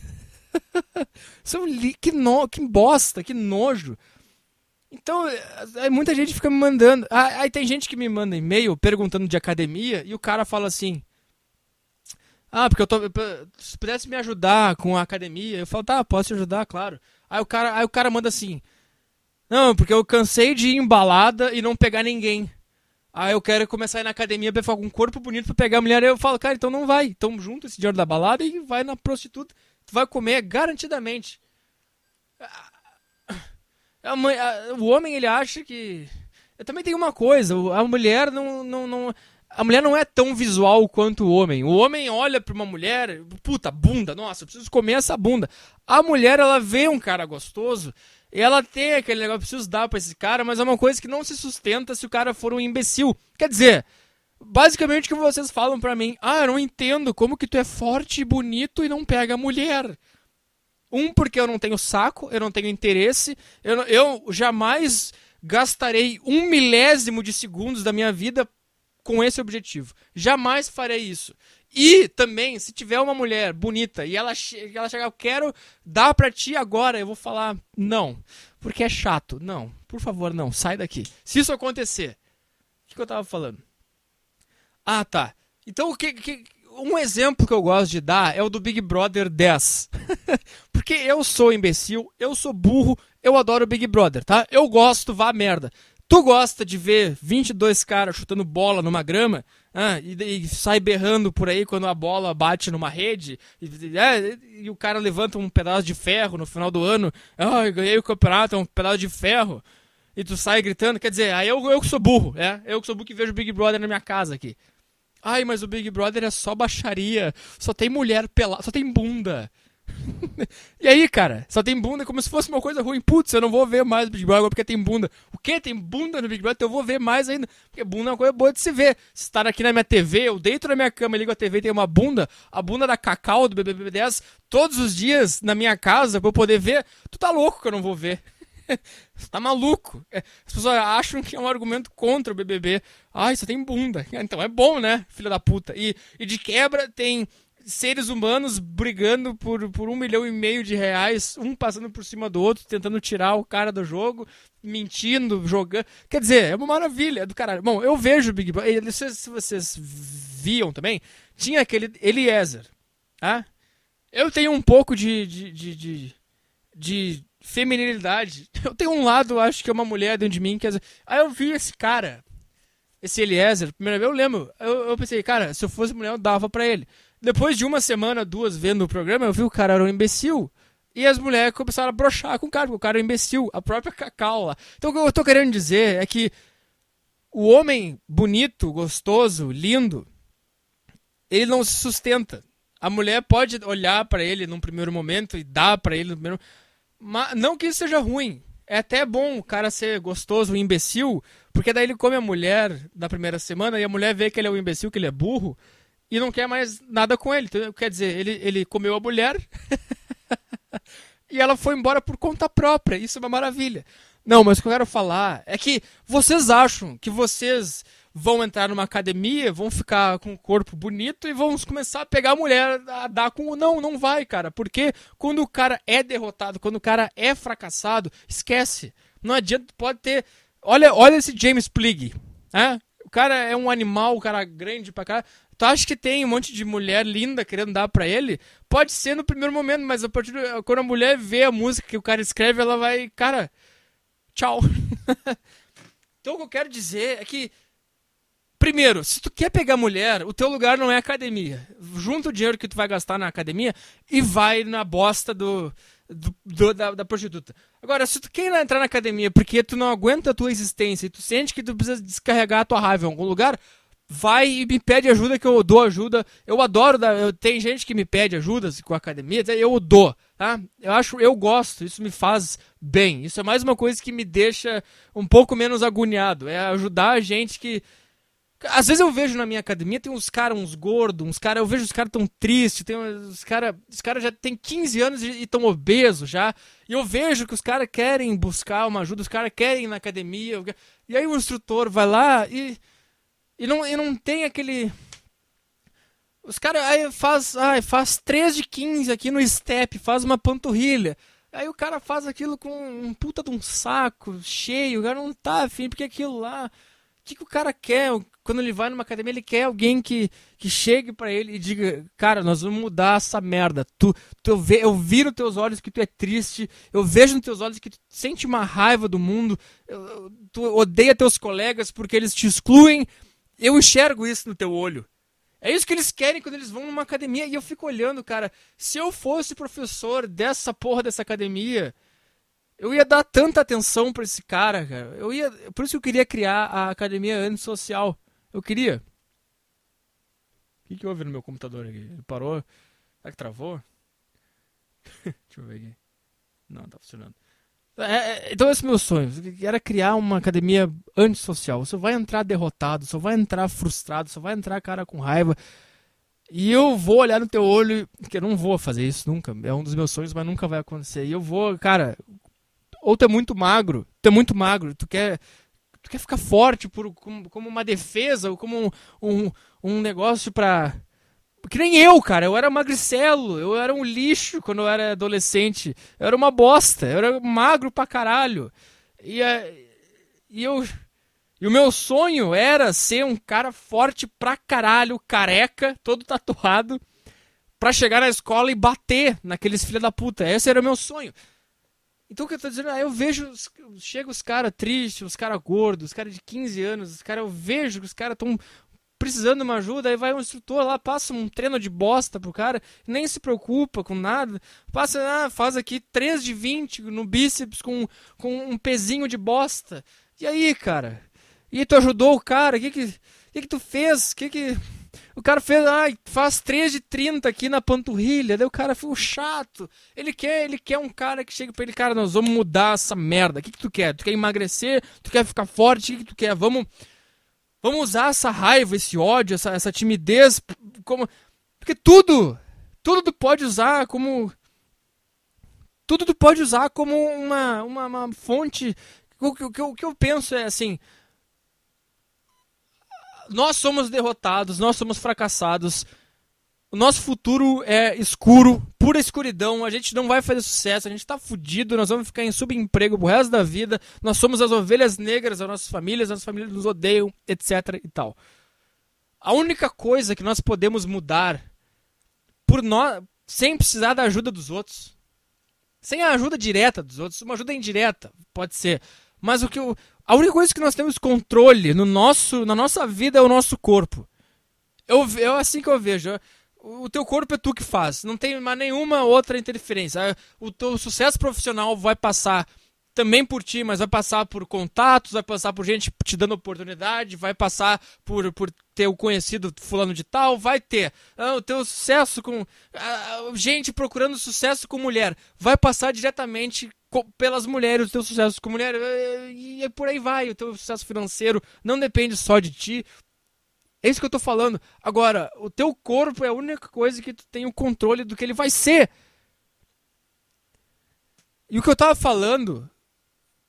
<laughs> São que, no, que bosta, que nojo. Então, é, muita gente fica me mandando. Ah, aí tem gente que me manda e-mail perguntando de academia e o cara fala assim: Ah, porque eu tô. Se pudesse me ajudar com a academia, eu falo, tá, posso te ajudar, claro. Aí o cara, aí o cara manda assim: Não, porque eu cansei de ir embalada e não pegar ninguém. Aí eu quero começar a ir na academia pra ficar com um corpo bonito pra pegar a mulher. Aí eu falo, cara, então não vai. Então junto esse dinheiro da balada e vai na prostituta tu vai comer garantidamente. O homem ele acha que. Eu também tenho uma coisa, a mulher não, não, não. A mulher não é tão visual quanto o homem. O homem olha pra uma mulher, puta, bunda, nossa, eu preciso comer essa bunda. A mulher, ela vê um cara gostoso e ela tem aquele negócio, preciso dar pra esse cara, mas é uma coisa que não se sustenta se o cara for um imbecil. Quer dizer, basicamente o que vocês falam para mim, ah, eu não entendo como que tu é forte e bonito e não pega mulher. Um, porque eu não tenho saco, eu não tenho interesse, eu, eu jamais gastarei um milésimo de segundos da minha vida com esse objetivo. Jamais farei isso. E também, se tiver uma mulher bonita e ela, ela chegar, eu quero dar pra ti agora, eu vou falar não. Porque é chato. Não, por favor, não, sai daqui. Se isso acontecer, o que, que eu tava falando? Ah, tá. Então, que, que, um exemplo que eu gosto de dar é o do Big Brother 10. <laughs> Porque eu sou imbecil, eu sou burro, eu adoro Big Brother, tá? Eu gosto, vá merda. Tu gosta de ver 22 caras chutando bola numa grama ah, e, e, sai berrando por aí quando a bola bate numa rede e, é, e, o cara levanta um pedaço de ferro no final do ano. Ah, ganhei o campeonato, é um pedaço de ferro. E tu sai gritando. Quer dizer, aí eu, eu que sou burro, é? Eu que sou burro que vejo Big Brother na minha casa aqui. Ai, mas o Big Brother é só baixaria. Só tem mulher pelada. Só tem bunda. <laughs> e aí, cara? Só tem bunda como se fosse uma coisa ruim. Putz, eu não vou ver mais Big Brother porque tem bunda. O quê? Tem bunda no Big Brother? Então eu vou ver mais ainda. Porque bunda é uma coisa boa de se ver. Se estar aqui na minha TV, eu deito na minha cama, ligo a TV e tem uma bunda. A bunda da Cacau do BBB10 todos os dias na minha casa pra eu poder ver. Tu tá louco que eu não vou ver. <laughs> Você tá maluco. É, as pessoas acham que é um argumento contra o BBB. Ai, só tem bunda. Então é bom, né, filha da puta. E, e de quebra tem seres humanos brigando por, por um milhão e meio de reais, um passando por cima do outro, tentando tirar o cara do jogo, mentindo, jogando. Quer dizer, é uma maravilha do caralho. Bom, eu vejo o Big Brother. Não sei se vocês viam também. Tinha aquele Eliezer. Ah? Eu tenho um pouco de, de, de, de, de feminilidade. <laughs> Eu tenho um lado, acho que é uma mulher dentro de mim que. Aí eu vi esse cara, esse Eliezer, primeira vez eu lembro. Eu, eu pensei, cara, se eu fosse mulher, eu dava pra ele. Depois de uma semana, duas vendo o programa, eu vi o cara era um imbecil. E as mulheres começaram a brochar com o cara, porque o cara é um imbecil, a própria Cacau lá. Então o que eu tô querendo dizer é que o homem bonito, gostoso, lindo, ele não se sustenta. A mulher pode olhar para ele num primeiro momento e dar para ele no primeiro mas, não que isso seja ruim. É até bom o cara ser gostoso, um imbecil, porque daí ele come a mulher na primeira semana e a mulher vê que ele é um imbecil, que ele é burro, e não quer mais nada com ele. Então, quer dizer, ele, ele comeu a mulher <laughs> e ela foi embora por conta própria. Isso é uma maravilha. Não, mas o que eu quero falar é que vocês acham que vocês vão entrar numa academia, vão ficar com o corpo bonito e vão começar a pegar a mulher a dar com não, não vai, cara. Porque quando o cara é derrotado, quando o cara é fracassado, esquece. Não adianta, pode ter. Olha, olha esse James Plig, né? O cara é um animal, o cara grande pra cá. Tu acha que tem um monte de mulher linda querendo dar pra ele? Pode ser no primeiro momento, mas a partir do, quando a mulher vê a música que o cara escreve, ela vai, cara, tchau. <laughs> Então o que eu quero dizer é que Primeiro, se tu quer pegar mulher, o teu lugar não é academia. Junta o dinheiro que tu vai gastar na academia e vai na bosta do, do, do da, da, prostituta. Agora, se tu quer entrar na academia porque tu não aguenta a tua existência e tu sente que tu precisa descarregar a tua raiva em algum lugar, vai e me pede ajuda que eu dou ajuda. Eu adoro dar, eu, tem gente que me pede ajuda com a academia, eu dou, tá? Eu acho, eu gosto, isso me faz bem. Isso é mais uma coisa que me deixa um pouco menos agoniado, é ajudar a gente que às vezes eu vejo na minha academia, tem uns caras, uns gordos, uns caras, eu vejo os caras tão tristes, tem os caras, os caras já tem 15 anos e estão obesos já, e eu vejo que os caras querem buscar uma ajuda, os caras querem ir na academia, e aí o instrutor vai lá e, e, não, e não tem aquele... Os caras aí faz, ai, faz 3 de 15 aqui no step, faz uma panturrilha, aí o cara faz aquilo com um puta de um saco cheio, o cara não tá afim, porque aquilo lá que, que o cara quer? Quando ele vai numa academia, ele quer alguém que, que chegue para ele e diga: Cara, nós vamos mudar essa merda. Tu, tu, eu, ve, eu vi nos teus olhos que tu é triste, eu vejo nos teus olhos que tu sente uma raiva do mundo, eu, tu odeia teus colegas porque eles te excluem. Eu enxergo isso no teu olho. É isso que eles querem quando eles vão numa academia. E eu fico olhando, cara. Se eu fosse professor dessa porra dessa academia, eu ia dar tanta atenção para esse cara, cara. Eu ia, por isso que eu queria criar a academia antissocial. Eu queria. O que, que houve no meu computador aqui? Ele parou? Será que travou? <laughs> Deixa eu ver aqui. Não, tá funcionando. É, é, então esse é o meu sonho. Era criar uma academia antissocial. Você vai entrar derrotado, só vai entrar frustrado, só vai entrar cara com raiva. E eu vou olhar no teu olho, que eu não vou fazer isso nunca. É um dos meus sonhos, mas nunca vai acontecer. E eu vou, cara, ou tu é muito magro, tu é muito magro, tu quer, tu quer ficar forte por, como, como uma defesa, ou como um, um, um negócio pra. Que nem eu, cara. Eu era magricelo, eu era um lixo quando eu era adolescente. Eu era uma bosta, eu era magro pra caralho. E, e eu. E o meu sonho era ser um cara forte pra caralho, careca, todo tatuado, pra chegar na escola e bater naqueles filha da puta. Esse era o meu sonho. Então o que eu tô dizendo, ah, eu vejo, chega os caras tristes, os caras gordos, os caras de 15 anos, os caras, eu vejo que os caras estão precisando de uma ajuda, aí vai um instrutor lá, passa um treino de bosta pro cara, nem se preocupa com nada, passa, ah, faz aqui 3 de 20 no bíceps com, com um pezinho de bosta. E aí, cara? E tu ajudou o cara? O que que, que, que tu fez? O que que... O cara fez, ai, faz 3 de 30 aqui na panturrilha. Daí o cara ficou chato. Ele quer, ele quer um cara que chegue pra ele, cara, nós vamos mudar essa merda. O que, que tu quer? Tu quer emagrecer? Tu quer ficar forte? O que, que tu quer? Vamos. Vamos usar essa raiva, esse ódio, essa, essa timidez como. Porque tudo! Tudo tu pode usar como. Tudo tu pode usar como uma, uma, uma fonte. O que, o que eu penso é assim nós somos derrotados, nós somos fracassados. O nosso futuro é escuro, pura escuridão. A gente não vai fazer sucesso, a gente tá fudido, nós vamos ficar em subemprego pro resto da vida. Nós somos as ovelhas negras das nossas famílias, nossas famílias nos odeiam, etc e tal. A única coisa que nós podemos mudar por nós, sem precisar da ajuda dos outros, sem a ajuda direta dos outros, uma ajuda indireta, pode ser. Mas o que eu, a única coisa que nós temos controle no nosso, na nossa vida é o nosso corpo. Eu, eu assim que eu vejo. O teu corpo é tu que faz. Não tem mais nenhuma outra interferência. O teu sucesso profissional vai passar também por ti, mas vai passar por contatos, vai passar por gente te dando oportunidade, vai passar por, por ter o conhecido fulano de tal, vai ter ah, o teu sucesso com ah, gente procurando sucesso com mulher, vai passar diretamente pelas mulheres, o teu sucesso com mulher, eh, e por aí vai, o teu sucesso financeiro não depende só de ti. É isso que eu tô falando. Agora, o teu corpo é a única coisa que tu tem o controle do que ele vai ser. E o que eu tava falando,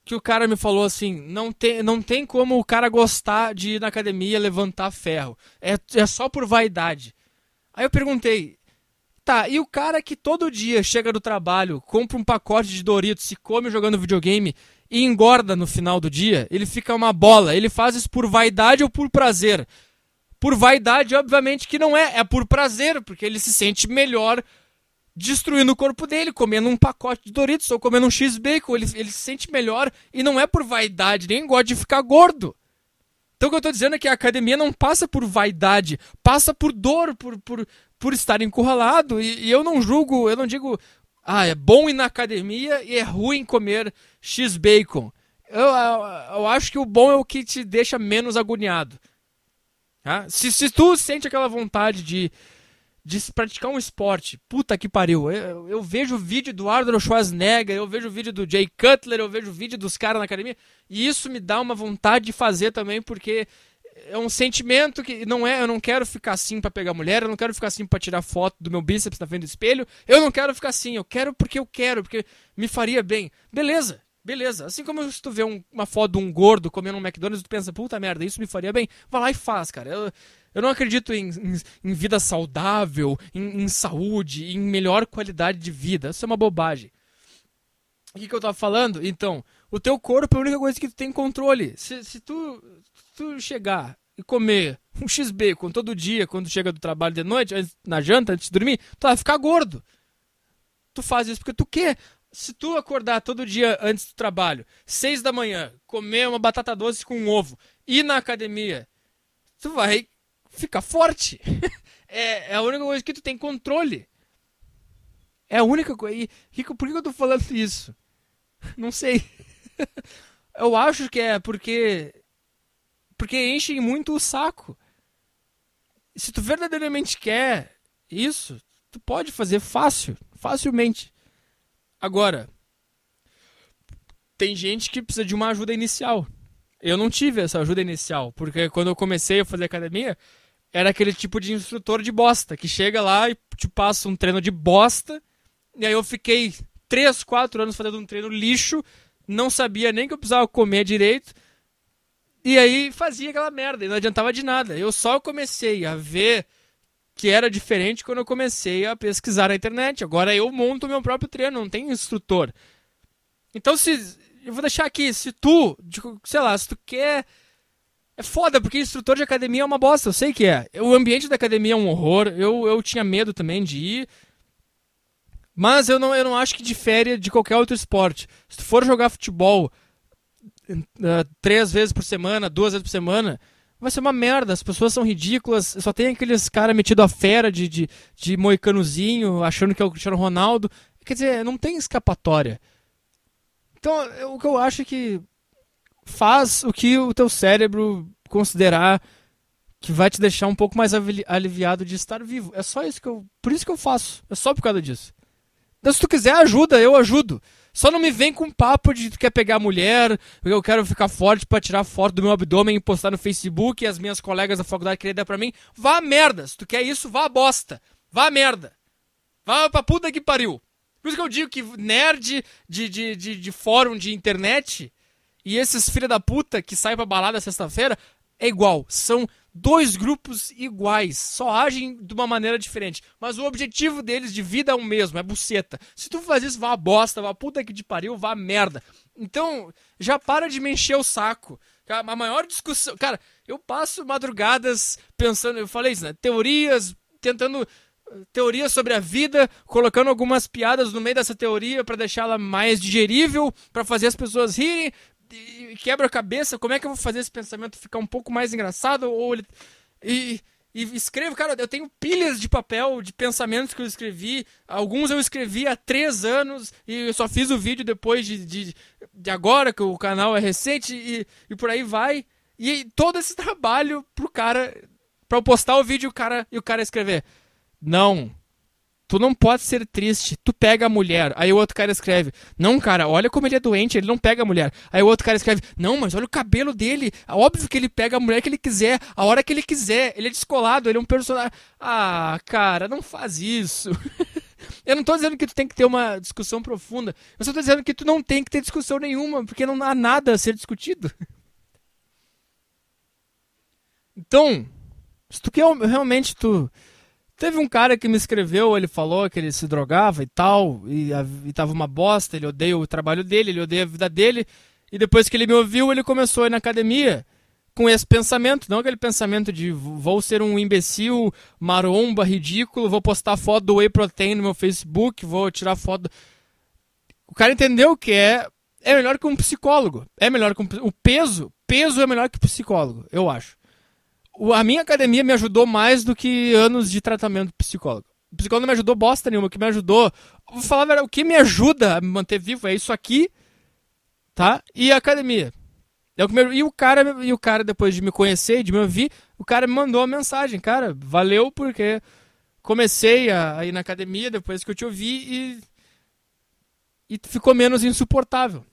que o cara me falou assim, não tem, não tem como o cara gostar de ir na academia levantar ferro. É, é só por vaidade. Aí eu perguntei, Tá, e o cara que todo dia chega do trabalho, compra um pacote de Doritos, se come jogando videogame e engorda no final do dia, ele fica uma bola. Ele faz isso por vaidade ou por prazer? Por vaidade, obviamente que não é, é por prazer, porque ele se sente melhor destruindo o corpo dele, comendo um pacote de Doritos ou comendo um X-Bacon. Ele, ele se sente melhor e não é por vaidade, nem gosta de ficar gordo. Então o que eu tô dizendo é que a academia não passa por vaidade, passa por dor, por, por, por estar encurralado. E, e eu não julgo, eu não digo, ah, é bom ir na academia e é ruim comer X-Bacon. Eu, eu, eu, acho que o bom é o que te deixa menos agoniado. Tá? Se, se tu sente aquela vontade de, de praticar um esporte, puta que pariu. Eu, eu vejo o vídeo do Arnold Schwarzenegger, eu vejo o vídeo do Jay Cutler, eu vejo o vídeo dos caras na academia, e isso me dá uma vontade de fazer também, porque é um sentimento que não é, eu não quero ficar assim para pegar mulher, eu não quero ficar assim para tirar foto do meu bíceps na frente do espelho, eu não quero ficar assim, eu quero porque eu quero, porque me faria bem. Beleza. Beleza, assim como se tu vê um, uma foto de um gordo comendo um McDonald's, tu pensa, puta merda, isso me faria bem. Vai lá e faz, cara. Eu, eu não acredito em, em, em vida saudável, em, em, saúde, em melhor qualidade de vida. Isso é uma bobagem. O que, que eu tava falando? Então, o teu corpo é a única coisa que tu tem controle. Se, se tu, tu chegar e comer um X-Bacon todo dia, quando chega do trabalho de noite, na janta, antes de dormir, tu vai ficar gordo. Tu faz isso porque tu quer se tu acordar todo dia antes do trabalho, seis da manhã, comer uma batata doce com um ovo, ir na academia, tu vai ficar forte. <laughs> é, é, a única coisa que tu tem controle. É a única coisa. E por que eu tô falando isso? <laughs> Não sei. <laughs> eu acho que é porque. Porque enche muito o saco. Se tu verdadeiramente quer isso, tu pode fazer fácil, facilmente. Agora, tem gente que precisa de uma ajuda inicial. Eu não tive essa ajuda inicial, porque quando eu comecei a fazer academia, era aquele tipo de instrutor de bosta, que chega lá e te passa um treino de bosta, e aí eu fiquei 3, 4 anos fazendo um treino lixo, não sabia nem que eu precisava comer direito, e aí fazia aquela merda, e não adiantava de nada. Eu só comecei a ver que era diferente quando eu comecei a pesquisar na internet. Agora eu monto meu próprio treino, não tem instrutor. Então se eu vou deixar aqui, se tu, sei lá, se tu quer é foda, porque instrutor de academia é uma bosta, eu sei que é. O ambiente da academia é um horror, eu, eu tinha medo também de ir. Mas eu não, eu não acho que difere de qualquer outro esporte. Se tu for jogar futebol uh, três vezes por semana, duas vezes por semana, vai ser uma merda. As pessoas são ridículas. Só tem aqueles cara metido a fera de, de, de moicanozinho, achando que é o Cristiano Ronaldo. Quer dizer, não tem escapatória. Então, o que eu acho é que faz o que o teu cérebro considerar que vai te deixar um pouco mais aliviado de estar vivo. É só isso que eu. Por isso que eu faço. É só por causa disso. Então, se tu quiser ajuda, eu ajudo. Só não me vem com papo de tu quer pegar mulher, eu quero ficar forte para tirar foto do meu abdômen e postar no Facebook e as minhas colegas da faculdade querem dar pra mim. Vá a merda. Se tu quer isso, vá a bosta. Vá a merda. Vá pra puta que pariu. Por isso que eu digo que nerd de, de, de, de fórum de internet e esses filha da puta que saem pra balada sexta-feira é igual. São dois grupos iguais, só agem de uma maneira diferente. Mas o objetivo deles de vida é o mesmo, é buceta. Se tu faz isso, vá bosta, vá puta que te pariu, vá merda. Então, já para de me encher o saco. A maior discussão. Cara, eu passo madrugadas pensando, eu falei isso, né? Teorias, tentando. Teorias sobre a vida, colocando algumas piadas no meio dessa teoria para deixá-la mais digerível, para fazer as pessoas rirem, quebra a cabeça, como é que eu vou fazer esse pensamento ficar um pouco mais engraçado? Ou ele, e, e escrevo, cara, eu tenho pilhas de papel de pensamentos que eu escrevi. Alguns eu escrevi há três anos e eu só fiz o vídeo depois de, de, de agora, que o canal é recente e, e por aí vai. E todo esse trabalho pro cara, pra eu postar o vídeo o cara, e o cara escrever. Não, Tu não pode ser triste. Tu pega a mulher. Aí o outro cara escreve: Não, cara, olha como ele é doente, ele não pega a mulher. Aí o outro cara escreve: Não, mas olha o cabelo dele. Óbvio que ele pega a mulher que ele quiser, a hora que ele quiser. Ele é descolado, ele é um personagem. Ah, cara, não faz isso. <laughs> Eu não tô dizendo que tu tem que ter uma discussão profunda. Eu só tô dizendo que tu não tem que ter discussão nenhuma, porque não há nada a ser discutido. <laughs> Então, se tu quer realmente tu Teve um cara que me escreveu, ele falou que ele se drogava e tal, e, e tava uma bosta, ele odeia o trabalho dele, ele odeia a vida dele. E depois que ele me ouviu, ele começou a ir na academia. com esse pensamento, não aquele pensamento de vou ser um imbecil, maromba, ridículo, vou postar foto do Whey Protein no meu Facebook, vou tirar foto. O cara entendeu que é é melhor que um psicólogo. É melhor que um, o peso, peso é melhor que psicólogo, eu acho. A minha academia me ajudou mais do que anos de tratamento psicólogo. O psicólogo não me ajudou bosta nenhuma, o que me ajudou, vou falar o que me ajuda a me manter vivo é isso aqui, tá? E a academia. É o me, e o cara, e o cara depois de me conhecer, de me ouvir, o cara me mandou uma mensagem, cara, valeu porque comecei a, a ir na academia depois que eu te ouvi e, e ficou menos insuportável.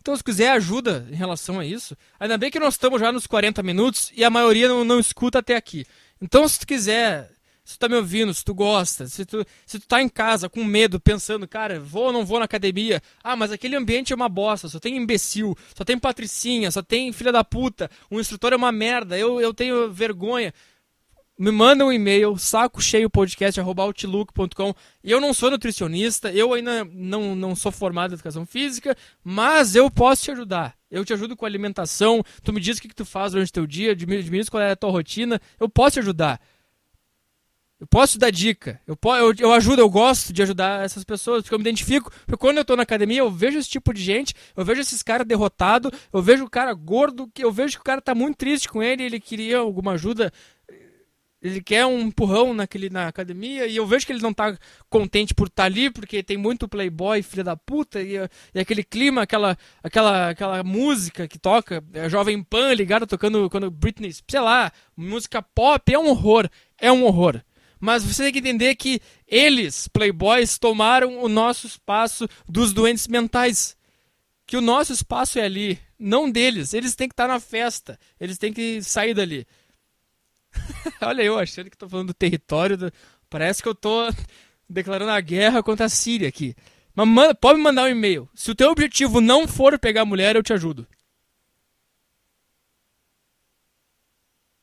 Então, se quiser ajuda em relação a isso, ainda bem que nós estamos já nos 40 minutos e a maioria não, não escuta até aqui. Então, se tu quiser, se tu tá me ouvindo, se tu gosta, se tu, se tu tá em casa com medo, pensando, cara, vou ou não vou na academia? Ah, mas aquele ambiente é uma bosta, só tem imbecil, só tem patricinha, só tem filha da puta, o instrutor é uma merda, eu, eu tenho vergonha me manda um e-mail, saco cheio podcast, outlook.com. Eu não sou nutricionista, eu ainda não, não sou formado em educação física, mas eu posso te ajudar. Eu te ajudo com alimentação, tu me diz o que, que tu faz durante o teu dia, diz qual é a tua rotina, eu posso te ajudar. Eu posso te dar dica, eu, eu, eu ajudo, eu gosto de ajudar essas pessoas, porque eu me identifico, porque quando eu tô na academia eu vejo esse tipo de gente, eu vejo esses caras derrotados, eu vejo o cara gordo, eu vejo que o cara tá muito triste com ele, ele queria alguma ajuda ele quer um empurrão naquele, na academia e eu vejo que ele não tá contente por estar tá ali, porque tem muito playboy, filha da puta, e, e, aquele clima, aquela, aquela, aquela música que toca, a Jovem Pan ligada tocando quando Britney, sei lá, música pop, é um horror, é um horror. Mas você tem que entender que eles, playboys, tomaram o nosso espaço dos doentes mentais. Que o nosso espaço é ali, não deles. Eles têm que estar tá na festa, eles têm que sair dali. <laughs> Olha eu achando que tô falando do território. Do... Parece que eu tô declarando a guerra contra a Síria aqui. Mas manda, pode me mandar um e-mail. Se o teu objetivo não for pegar mulher, eu te ajudo.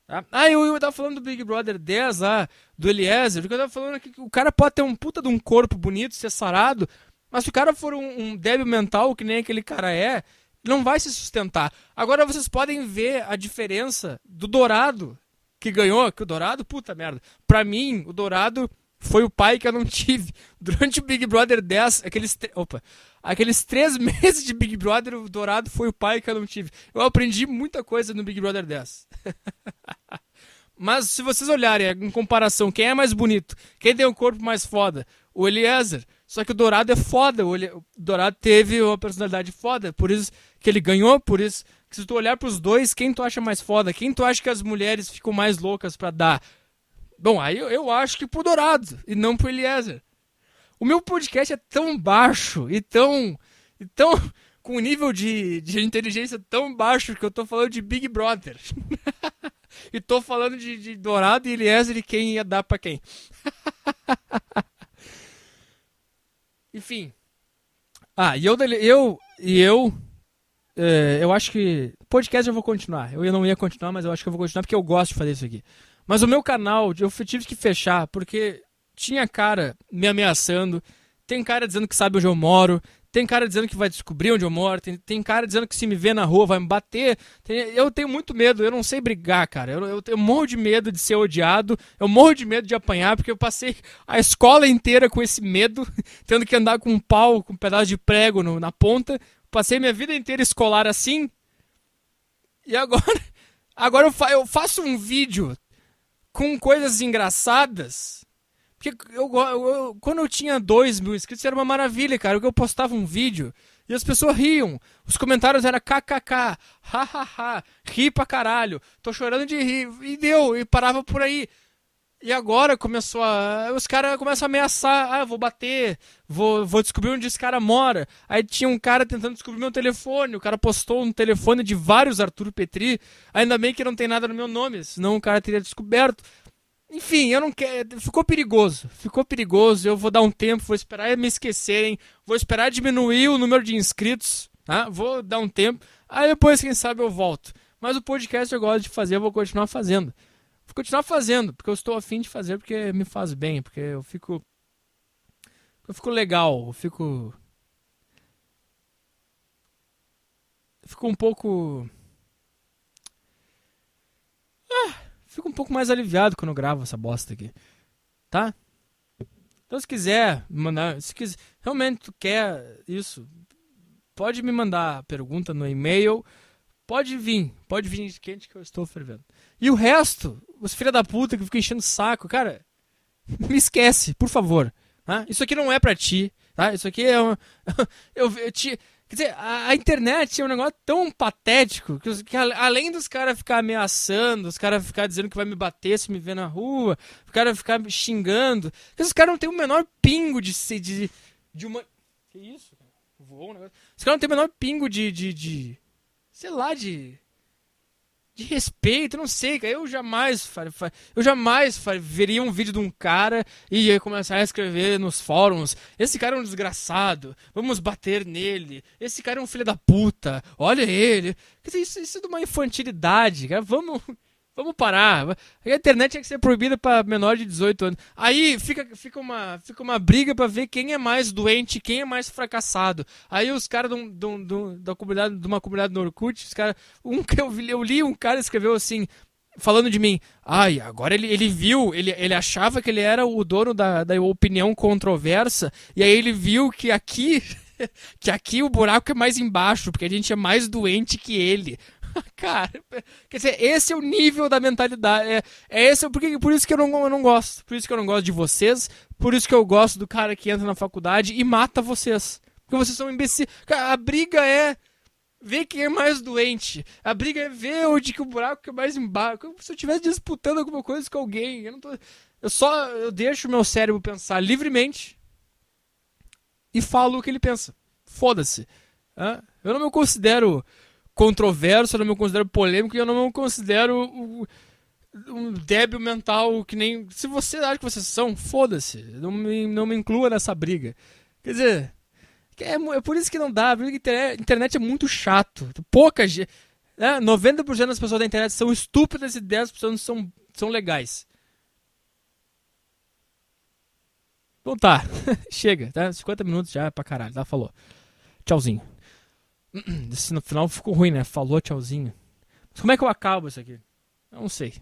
Tá? Ah, eu, eu tava falando do Big Brother 10 lá, do Eliezer, porque eu tava falando que o cara pode ter um puta de um corpo bonito, ser sarado, mas se o cara for um, um débil mental, que nem aquele cara é, não vai se sustentar. Agora vocês podem ver a diferença do Dourado que ganhou, que o Dourado, puta merda. Pra mim, o Dourado foi o pai que eu não <laughs> tive. Durante o Big Brother 10, aqueles, opa, aqueles três <laughs> meses de Big Brother, o Dourado foi o pai que eu não tive. Eu aprendi muita coisa no Big Brother 10. <laughs> Mas se vocês olharem em comparação, quem é mais bonito? Quem tem o um corpo mais foda? O Eliezer. Só que o Dourado é foda. O, Dourado teve uma personalidade foda. Por isso que ele ganhou, por isso se tu olhar pros dois, quem tu acha mais foda? Quem tu acha que as mulheres ficam mais loucas para dar? Bom, aí eu, eu, acho que pro Dourado e não pro Eliezer. O meu podcast é tão baixo e tão. E tão <laughs> com um nível de, de inteligência tão baixo que eu tô falando de Big Brother. <laughs> e tô falando de, de Dourado e Eliezer e quem ia dar pra quem. <laughs> Enfim. Ah, e eu, eu, e eu é, eu acho que. Podcast eu vou continuar. Eu não ia continuar, mas eu acho que eu vou continuar porque eu gosto de fazer isso aqui. Mas o meu canal, eu tive que fechar porque tinha cara me ameaçando, tem cara dizendo que sabe onde eu moro, tem cara dizendo que vai descobrir onde eu moro, tem, tem cara dizendo que se me ver na rua vai me bater. Tem, eu tenho muito medo, eu não sei brigar, cara. Eu, eu, eu morro de medo de ser odiado, eu morro de medo de apanhar, porque eu passei a escola inteira com esse medo, <laughs> tendo que andar com um pau, com um pedaço de prego no, na ponta, Passei minha vida inteira escolar assim. E agora, <laughs> agora eu, fa eu faço um vídeo com coisas engraçadas. Porque eu, eu, quando eu tinha 2 mil inscritos era uma maravilha, cara. Eu postava um vídeo e as pessoas riam. Os comentários eram kkk, hahaha, ri pra caralho, tô chorando de rir. E deu, e parava por aí. E agora começou a. Os caras começam a ameaçar. Ah, vou bater, vou, vou descobrir onde esse cara mora. Aí tinha um cara tentando descobrir meu telefone. O cara postou um telefone de vários Arthur Petri. Ainda bem que não tem nada no meu nome, senão o cara teria descoberto. Enfim, eu não quero. Ficou perigoso. Ficou perigoso. Eu vou dar um tempo, vou esperar me esquecerem. Vou esperar diminuir o número de inscritos. Tá? Vou dar um tempo. Aí depois, quem sabe, eu volto. Mas o podcast eu gosto de fazer, eu vou continuar fazendo. Continuar fazendo, porque eu estou afim de fazer, porque me faz bem, porque eu fico. Eu fico legal, eu fico. Eu fico um pouco. fico um pouco mais aliviado quando eu gravo essa bosta aqui. Tá? Então se quiser mandar, se quiser, realmente tu quer isso, pode me mandar pergunta no e-mail. Pode vir, pode vir de quente que eu estou fervendo. E o resto, os filha da puta que ficam enchendo o saco, cara, <laughs> me esquece, por favor. Tá? Isso aqui não é pra ti, tá? Isso aqui é uma... <laughs> eu, eu te... Quer dizer, a, a, internet é um negócio tão patético que, que além dos caras ficar ameaçando, os caras ficar dizendo que vai me bater se me ver na rua, os caras ficar me xingando, esses caras não têm o menor pingo de de, de uma. Que isso? Voou um negócio. Os caras não têm o menor pingo de, de, de. Sei lá, de de respeito, não sei, cara. Eu jamais, eu jamais veria um vídeo de um cara e ia começar a escrever nos fóruns. Esse cara é um desgraçado. Vamos bater nele. Esse cara é um filho da puta. Olha ele. Isso, isso é de uma infantilidade, cara. Vamos, Vamos parar. A internet tinha que ser proibida para menor de 18 anos. Aí fica, fica, uma, fica uma briga para ver quem é mais doente, quem é mais fracassado. Aí os caras da comunidade, de uma comunidade no Orkut, os caras. Um, eu, eu li um cara escreveu assim, falando de mim. Ai, agora ele, ele viu, ele, ele achava que ele era o dono da, da opinião controversa, e aí ele viu que aqui. <laughs> que aqui o buraco é mais embaixo, porque a gente é mais doente que ele. <laughs> Cara, quer dizer, esse é o nível da mentalidade. É, é esse, porque, por isso que eu não, eu não gosto. Por isso que eu não gosto de vocês. Por isso que eu gosto do cara que entra na faculdade e mata vocês. Porque vocês são imbecis. A briga é ver quem é mais doente. A briga é ver onde que o buraco é mais embaixo. Se eu estivesse disputando alguma coisa com alguém. Eu não tô. Eu só eu deixo o meu cérebro pensar livremente e falo o que ele pensa. Foda-se. Eu não me considero controverso, eu não me considero polêmico e eu não me considero um débil mental que nem. Se você acha que vocês são, foda-se. Não me, não me inclua nessa briga. Quer dizer, é, é por isso que não dá. A internet é muito chato. Pouca gente. Né? 90% das pessoas da internet são estúpidas e 10% são, são legais. Então tá, <laughs> chega, tá? 50 minutos já é pra caralho, tá? Falou. Tchauzinho. <clears throat> Esse no final ficou ruim, né? Falou tchauzinho. Mas como é que eu acabo isso aqui? Eu não sei.